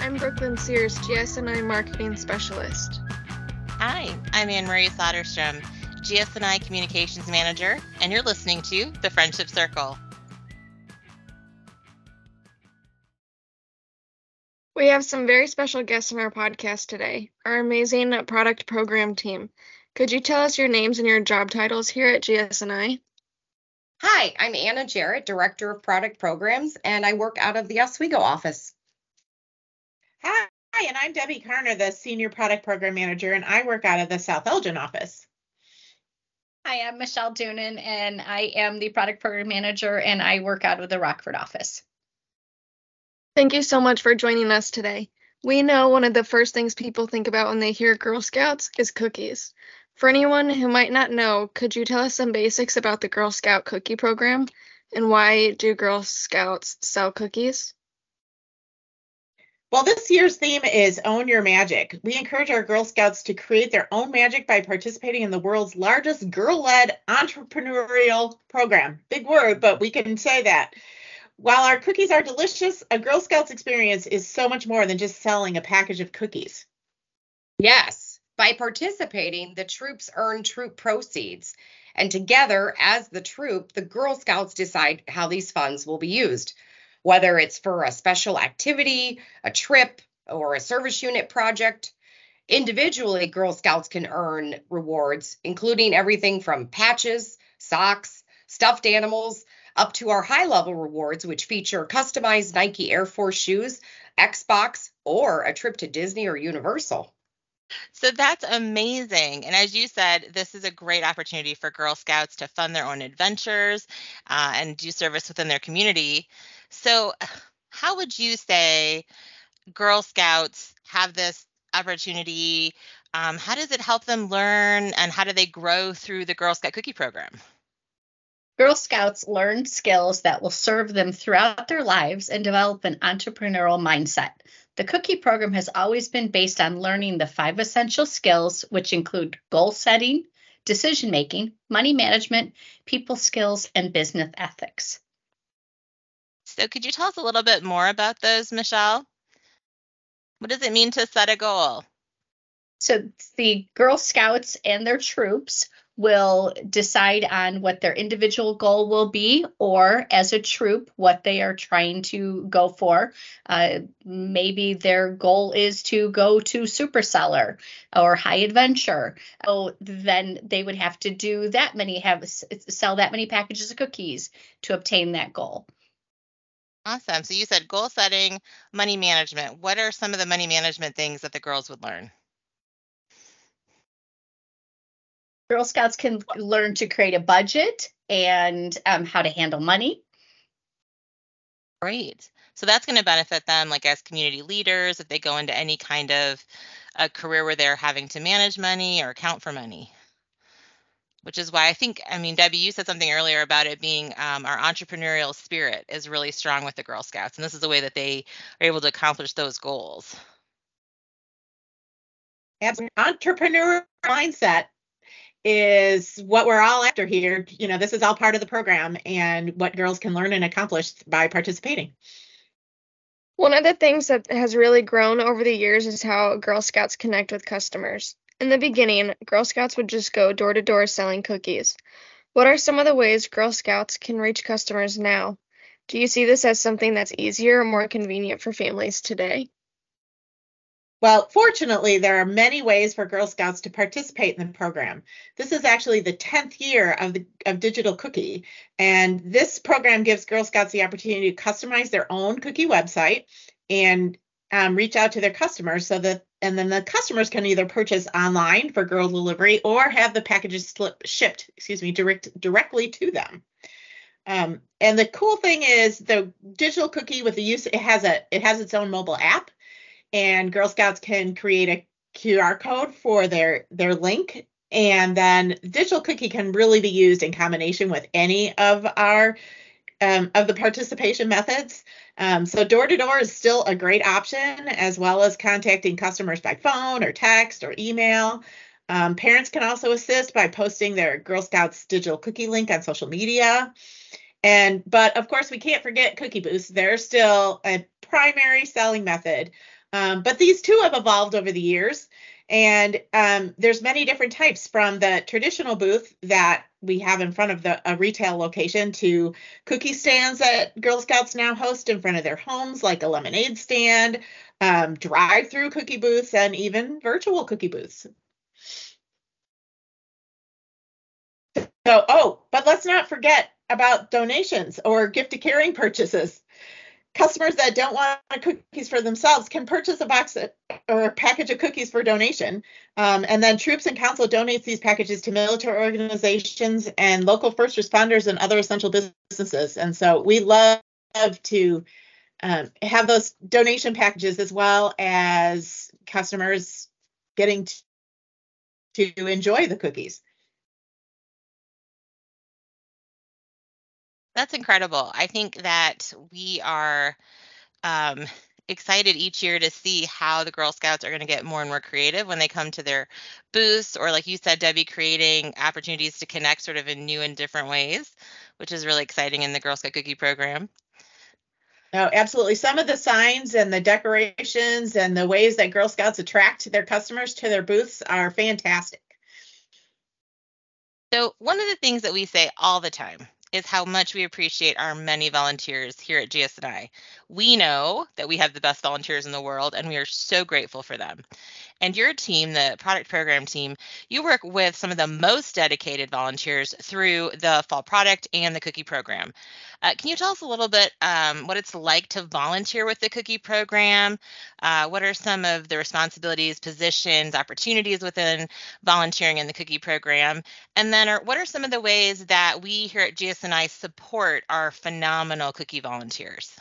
I'm Brooklyn Sears, GSNI Marketing Specialist. Hi, I'm Anne Marie Soderstrom, GSNI Communications Manager, and you're listening to The Friendship Circle. We have some very special guests on our podcast today, our amazing product program team. Could you tell us your names and your job titles here at GSNI? Hi, I'm Anna Jarrett, Director of Product Programs, and I work out of the Oswego office. Hi, and I'm Debbie Carner, the Senior Product Program Manager, and I work out of the South Elgin office. Hi, I'm Michelle Doonan, and I am the Product Program Manager, and I work out of the Rockford office. Thank you so much for joining us today. We know one of the first things people think about when they hear Girl Scouts is cookies. For anyone who might not know, could you tell us some basics about the Girl Scout cookie program and why do Girl Scouts sell cookies? Well, this year's theme is Own Your Magic. We encourage our Girl Scouts to create their own magic by participating in the world's largest girl led entrepreneurial program. Big word, but we can say that. While our cookies are delicious, a Girl Scouts experience is so much more than just selling a package of cookies. Yes, by participating, the troops earn troop proceeds. And together, as the troop, the Girl Scouts decide how these funds will be used, whether it's for a special activity, a trip, or a service unit project. Individually, Girl Scouts can earn rewards, including everything from patches, socks, stuffed animals, up to our high level rewards, which feature customized Nike Air Force shoes, Xbox, or a trip to Disney or Universal. So that's amazing. And as you said, this is a great opportunity for Girl Scouts to fund their own adventures uh, and do service within their community. So, how would you say Girl Scouts have this opportunity? Um, how does it help them learn and how do they grow through the Girl Scout cookie program? Girl Scouts learn skills that will serve them throughout their lives and develop an entrepreneurial mindset. The cookie program has always been based on learning the five essential skills, which include goal setting, decision making, money management, people skills, and business ethics. So, could you tell us a little bit more about those, Michelle? What does it mean to set a goal? So, the Girl Scouts and their troops will decide on what their individual goal will be, or as a troop, what they are trying to go for. Uh, maybe their goal is to go to Superseller or High Adventure. So then they would have to do that many, have sell that many packages of cookies to obtain that goal. Awesome. So you said goal setting, money management. What are some of the money management things that the girls would learn? Girl Scouts can learn to create a budget and um, how to handle money. Great. So that's going to benefit them, like as community leaders, if they go into any kind of a career where they're having to manage money or account for money. Which is why I think, I mean, Debbie, you said something earlier about it being um, our entrepreneurial spirit is really strong with the Girl Scouts, and this is the way that they are able to accomplish those goals. As an entrepreneur mindset is what we're all after here. You know, this is all part of the program and what girls can learn and accomplish by participating. One of the things that has really grown over the years is how Girl Scouts connect with customers. In the beginning, Girl Scouts would just go door to door selling cookies. What are some of the ways Girl Scouts can reach customers now? Do you see this as something that's easier or more convenient for families today? Well, fortunately, there are many ways for Girl Scouts to participate in the program. This is actually the 10th year of the of Digital Cookie, and this program gives Girl Scouts the opportunity to customize their own cookie website and um, reach out to their customers so that and then the customers can either purchase online for girl delivery or have the packages slip, shipped, excuse me, direct directly to them. Um, and the cool thing is the digital cookie with the use it has a it has its own mobile app and Girl Scouts can create a QR code for their their link and then digital cookie can really be used in combination with any of our um, of the participation methods. Um, so door to door is still a great option, as well as contacting customers by phone or text or email. Um, parents can also assist by posting their Girl Scouts digital cookie link on social media. And but of course we can't forget cookie booths. They're still a primary selling method Um, but these two have evolved over the years. And um, there's many different types from the traditional booth that we have in front of the a retail location to cookie stands that Girl Scouts now host in front of their homes, like a lemonade stand, um, drive-through cookie booths, and even virtual cookie booths. So, oh, but let's not forget about donations or gift to caring purchases customers that don't want cookies for themselves can purchase a box or a package of cookies for donation. Um, and then Troops and Council donates these packages to military organizations and local first responders and other essential businesses. And so we love to um, have those donation packages as well as customers getting to, to enjoy the cookies. That's incredible. I think that we are um, excited each year to see how the Girl Scouts are going to get more and more creative when they come to their booths, or like you said, Debbie, creating opportunities to connect sort of in new and different ways, which is really exciting in the Girl Scout Cookie program. Oh, absolutely. Some of the signs and the decorations and the ways that Girl Scouts attract their customers to their booths are fantastic. So, one of the things that we say all the time is how much we appreciate our many volunteers here at GSNI. We know that we have the best volunteers in the world, and we are so grateful for them. And your team, the product program team, you work with some of the most dedicated volunteers through the fall product and the cookie program. Uh, can you tell us a little bit um, what it's like to volunteer with the cookie program? Uh, what are some of the responsibilities, positions, opportunities within volunteering in the cookie program? And then are, what are some of the ways that we here at GSNI support our phenomenal cookie volunteers?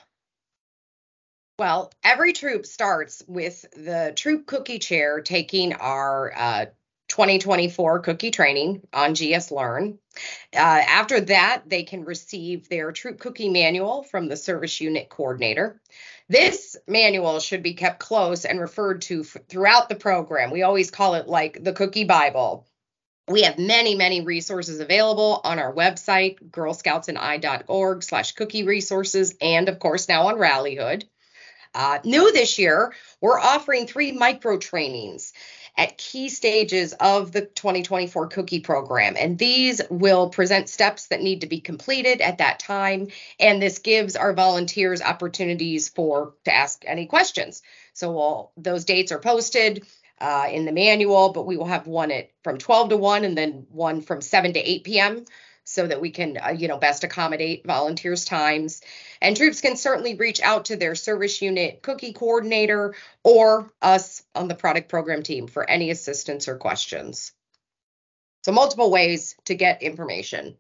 Well, every troop starts with the troop cookie chair taking our uh, 2024 cookie training on GS Learn. Uh, after that, they can receive their troop cookie manual from the service unit coordinator. This manual should be kept close and referred to f- throughout the program. We always call it like the cookie Bible. We have many, many resources available on our website, girlscoutsni.org slash cookie resources, and of course now on Rallyhood. Uh, new this year, we're offering three micro trainings at key stages of the 2024 cookie program. And these will present steps that need to be completed at that time. And this gives our volunteers opportunities for to ask any questions. So we'll, those dates are posted uh, in the manual, but we will have one at from 12 to 1 and then one from 7 to 8 p.m so that we can, uh, you know, best accommodate volunteers' times. And troops can certainly reach out to their service unit cookie coordinator or us on the product program team for any assistance or questions. So, multiple ways to get information.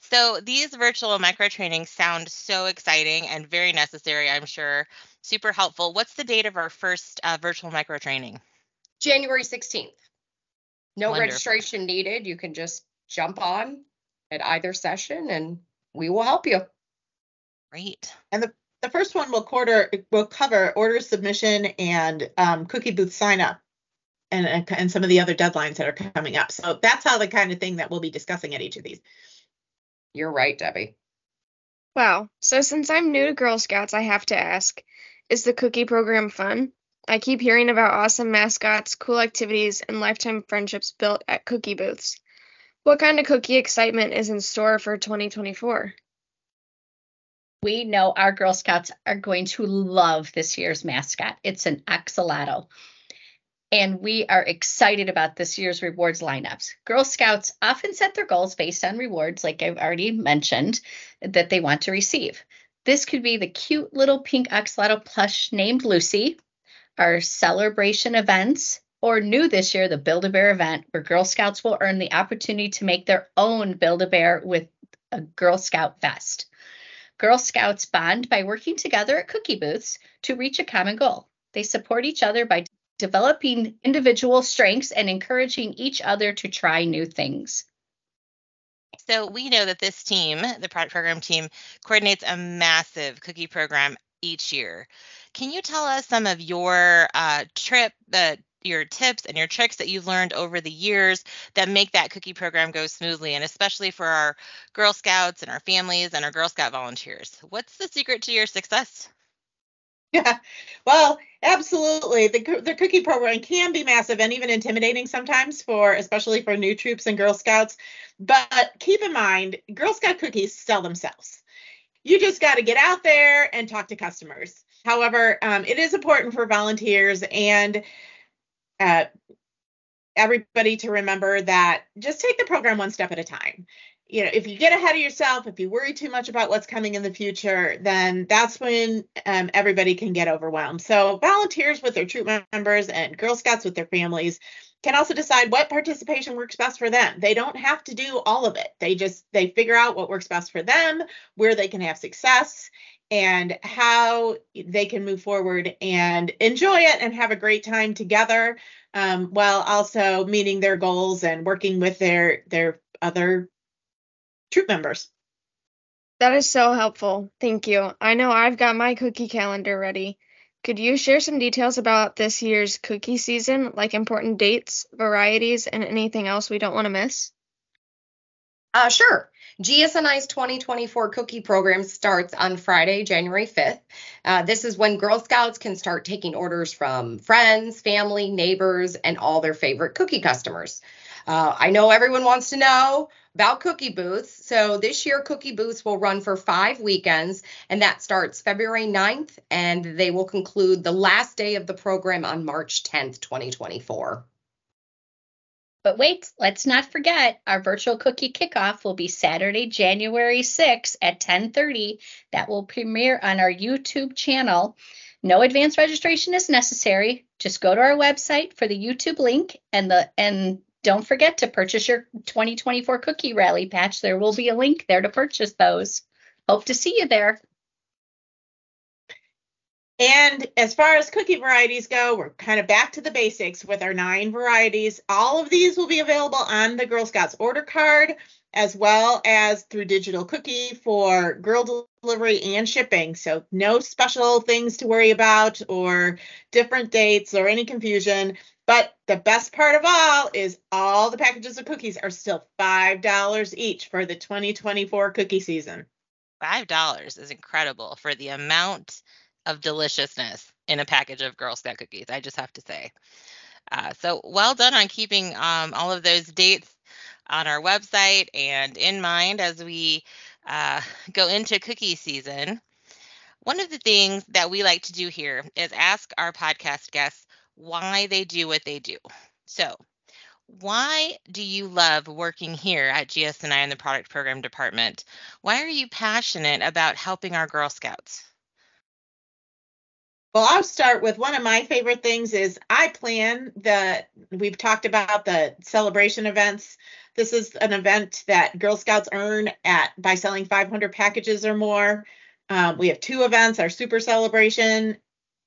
So, these virtual micro trainings sound so exciting and very necessary, I'm sure. Super helpful. What's the date of our first uh, virtual micro training? January 16th. No Wonderful. registration needed. You can just jump on at either session and we will help you. Great. And the, the first one will quarter will cover order submission and um, cookie booth sign up and, and some of the other deadlines that are coming up. So that's how the kind of thing that we'll be discussing at each of these. You're right, Debbie. Wow. So since I'm new to Girl Scouts, I have to ask, is the cookie program fun? I keep hearing about awesome mascots, cool activities, and lifetime friendships built at cookie booths. What kind of cookie excitement is in store for 2024? We know our Girl Scouts are going to love this year's mascot. It's an axolotl. And we are excited about this year's rewards lineups. Girl Scouts often set their goals based on rewards, like I've already mentioned, that they want to receive. This could be the cute little pink axolotl plush named Lucy, our celebration events, or new this year, the Build a Bear event, where Girl Scouts will earn the opportunity to make their own Build a Bear with a Girl Scout vest. Girl Scouts bond by working together at cookie booths to reach a common goal. They support each other by developing individual strengths and encouraging each other to try new things. So we know that this team, the product program team, coordinates a massive cookie program each year. Can you tell us some of your uh, trip, the your tips and your tricks that you've learned over the years that make that cookie program go smoothly and especially for our Girl Scouts and our families and our Girl Scout volunteers. What's the secret to your success? Yeah. Well, absolutely. The, the cookie program can be massive and even intimidating sometimes for, especially for new troops and Girl Scouts. But keep in mind, Girl Scout cookies sell themselves. You just got to get out there and talk to customers. However, um, it is important for volunteers and uh, everybody to remember that just take the program one step at a time you know, if you get ahead of yourself, if you worry too much about what's coming in the future, then that's when um, everybody can get overwhelmed. So, volunteers with their troop members and Girl Scouts with their families can also decide what participation works best for them. They don't have to do all of it. They just they figure out what works best for them, where they can have success, and how they can move forward and enjoy it and have a great time together, um, while also meeting their goals and working with their their other troop members. That is so helpful. Thank you. I know I've got my cookie calendar ready. Could you share some details about this year's cookie season, like important dates, varieties, and anything else we don't want to miss? Uh, sure. GSNI's 2024 cookie program starts on Friday, January 5th. Uh, this is when Girl Scouts can start taking orders from friends, family, neighbors, and all their favorite cookie customers. Uh, I know everyone wants to know about cookie booths. So this year, cookie booths will run for five weekends, and that starts February 9th, and they will conclude the last day of the program on March 10th, 2024. But wait, let's not forget our virtual cookie kickoff will be Saturday, January 6th at 10:30. That will premiere on our YouTube channel. No advance registration is necessary. Just go to our website for the YouTube link and the and don't forget to purchase your 2024 cookie rally patch. There will be a link there to purchase those. Hope to see you there. And as far as cookie varieties go, we're kind of back to the basics with our nine varieties. All of these will be available on the Girl Scouts order card, as well as through digital cookie for girl delivery and shipping. So no special things to worry about or different dates or any confusion. But the best part of all is all the packages of cookies are still $5 each for the 2024 cookie season. $5 is incredible for the amount of deliciousness in a package of Girl Scout cookies, I just have to say. Uh, so well done on keeping um, all of those dates on our website and in mind as we uh, go into cookie season. One of the things that we like to do here is ask our podcast guests why they do what they do. So, why do you love working here at GSNI in the product program department? Why are you passionate about helping our Girl Scouts? Well, I'll start with one of my favorite things is I plan the we've talked about the celebration events. This is an event that Girl Scouts earn at by selling 500 packages or more. Um, we have two events: our super celebration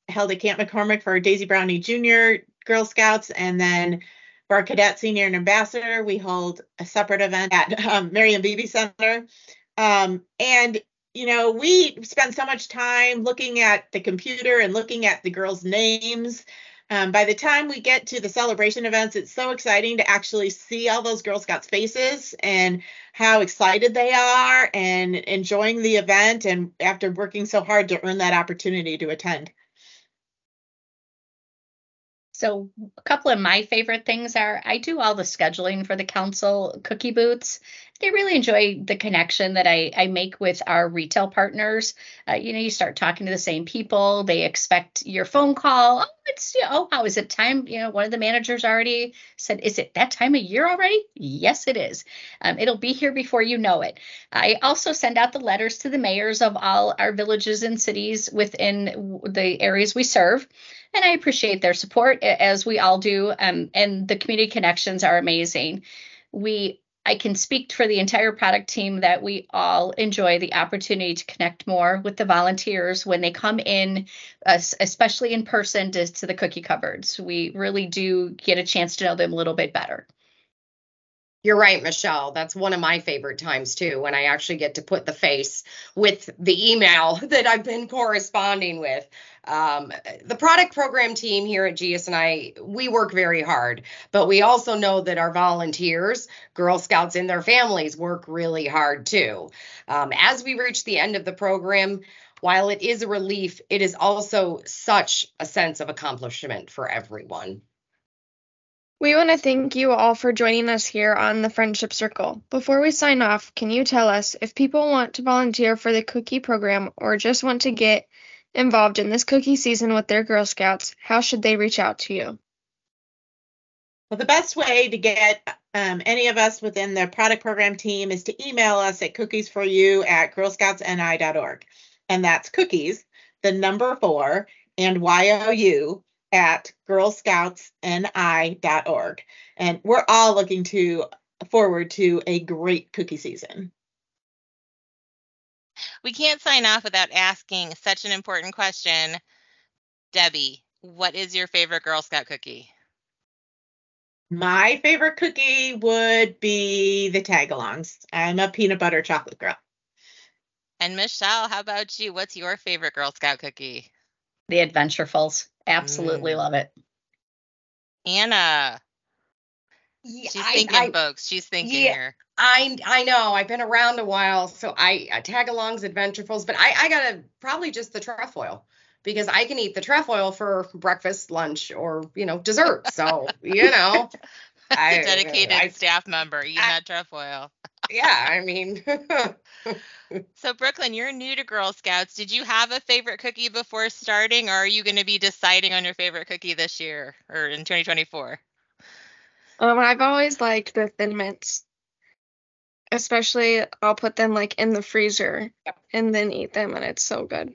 held at Camp McCormick for Daisy Brownie Jr. Girl Scouts, and then for our cadet senior and ambassador, we hold a separate event at um, Marion Beebe Center. Um, and you know, we spend so much time looking at the computer and looking at the girls' names. Um, by the time we get to the celebration events, it's so exciting to actually see all those Girl Scouts faces and how excited they are and enjoying the event and after working so hard to earn that opportunity to attend. So, a couple of my favorite things are I do all the scheduling for the council cookie booths. I really enjoy the connection that I, I make with our retail partners. Uh, you know, you start talking to the same people. They expect your phone call. Oh, it's you know, oh, how is it time? You know, one of the managers already said, "Is it that time of year already?" Yes, it is. Um, it'll be here before you know it. I also send out the letters to the mayors of all our villages and cities within the areas we serve and I appreciate their support as we all do. Um, and the community connections are amazing. We I can speak for the entire product team that we all enjoy the opportunity to connect more with the volunteers when they come in, uh, especially in person to, to the cookie cupboards. We really do get a chance to know them a little bit better. You're right, Michelle. That's one of my favorite times too, when I actually get to put the face with the email that I've been corresponding with. Um, the product program team here at GSNI, we work very hard, but we also know that our volunteers, Girl Scouts and their families, work really hard too. Um, as we reach the end of the program, while it is a relief, it is also such a sense of accomplishment for everyone. We want to thank you all for joining us here on the Friendship Circle. Before we sign off, can you tell us if people want to volunteer for the cookie program or just want to get involved in this cookie season with their Girl Scouts, how should they reach out to you? Well, the best way to get um, any of us within the product program team is to email us at cookiesforyou at girlscoutsni.org. And that's cookies, the number four, and Y-O-U at girlscoutsni.org. And we're all looking to forward to a great cookie season. We can't sign off without asking such an important question. Debbie, what is your favorite Girl Scout cookie? My favorite cookie would be the tagalongs. I'm a peanut butter chocolate girl. And Michelle, how about you? What's your favorite Girl Scout cookie? The Adventurefuls. Absolutely Mm. love it. Anna. Yeah, She's thinking, I, folks. She's thinking Yeah. here. I I know I've been around a while, so I, I tagalongs, adventurefuls, but I I gotta probably just the trefoil because I can eat the trefoil for breakfast, lunch, or you know dessert. So you know, I the dedicated I, staff member eating I- that trefoil. Yeah, I mean, So, Brooklyn, you're new to Girl Scouts. Did you have a favorite cookie before starting, or are you going to be deciding on your favorite cookie this year or in 2024? Um, I've always liked the Thin Mints. Especially, I'll put them like in the freezer Yep. and then eat them, and it's so good.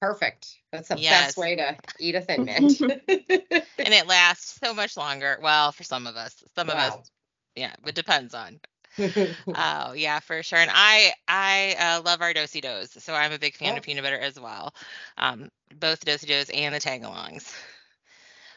perfect. That's the Yes. best way to eat a thin mint. And it lasts so much longer. Well, for some of us, some of Wow. us, yeah, it depends on. Oh yeah, for sure. And I I uh, love our dosi dos, so I'm a big fan Oh. of peanut butter as well. Um, both dosi dos and the tagalongs.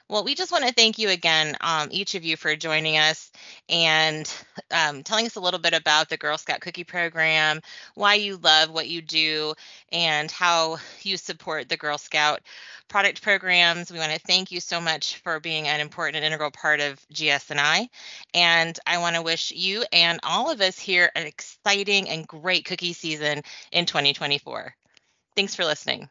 Well, we just want to thank you again, um, each of you, for joining us and um, telling us a little bit about the Girl Scout Cookie Program, why you love what you do, and how you support the Girl Scout product programs. We want to thank you so much for being an important and integral part of GSNI. And I want to wish you and all of us here an exciting and great cookie season in 2024. Thanks for listening.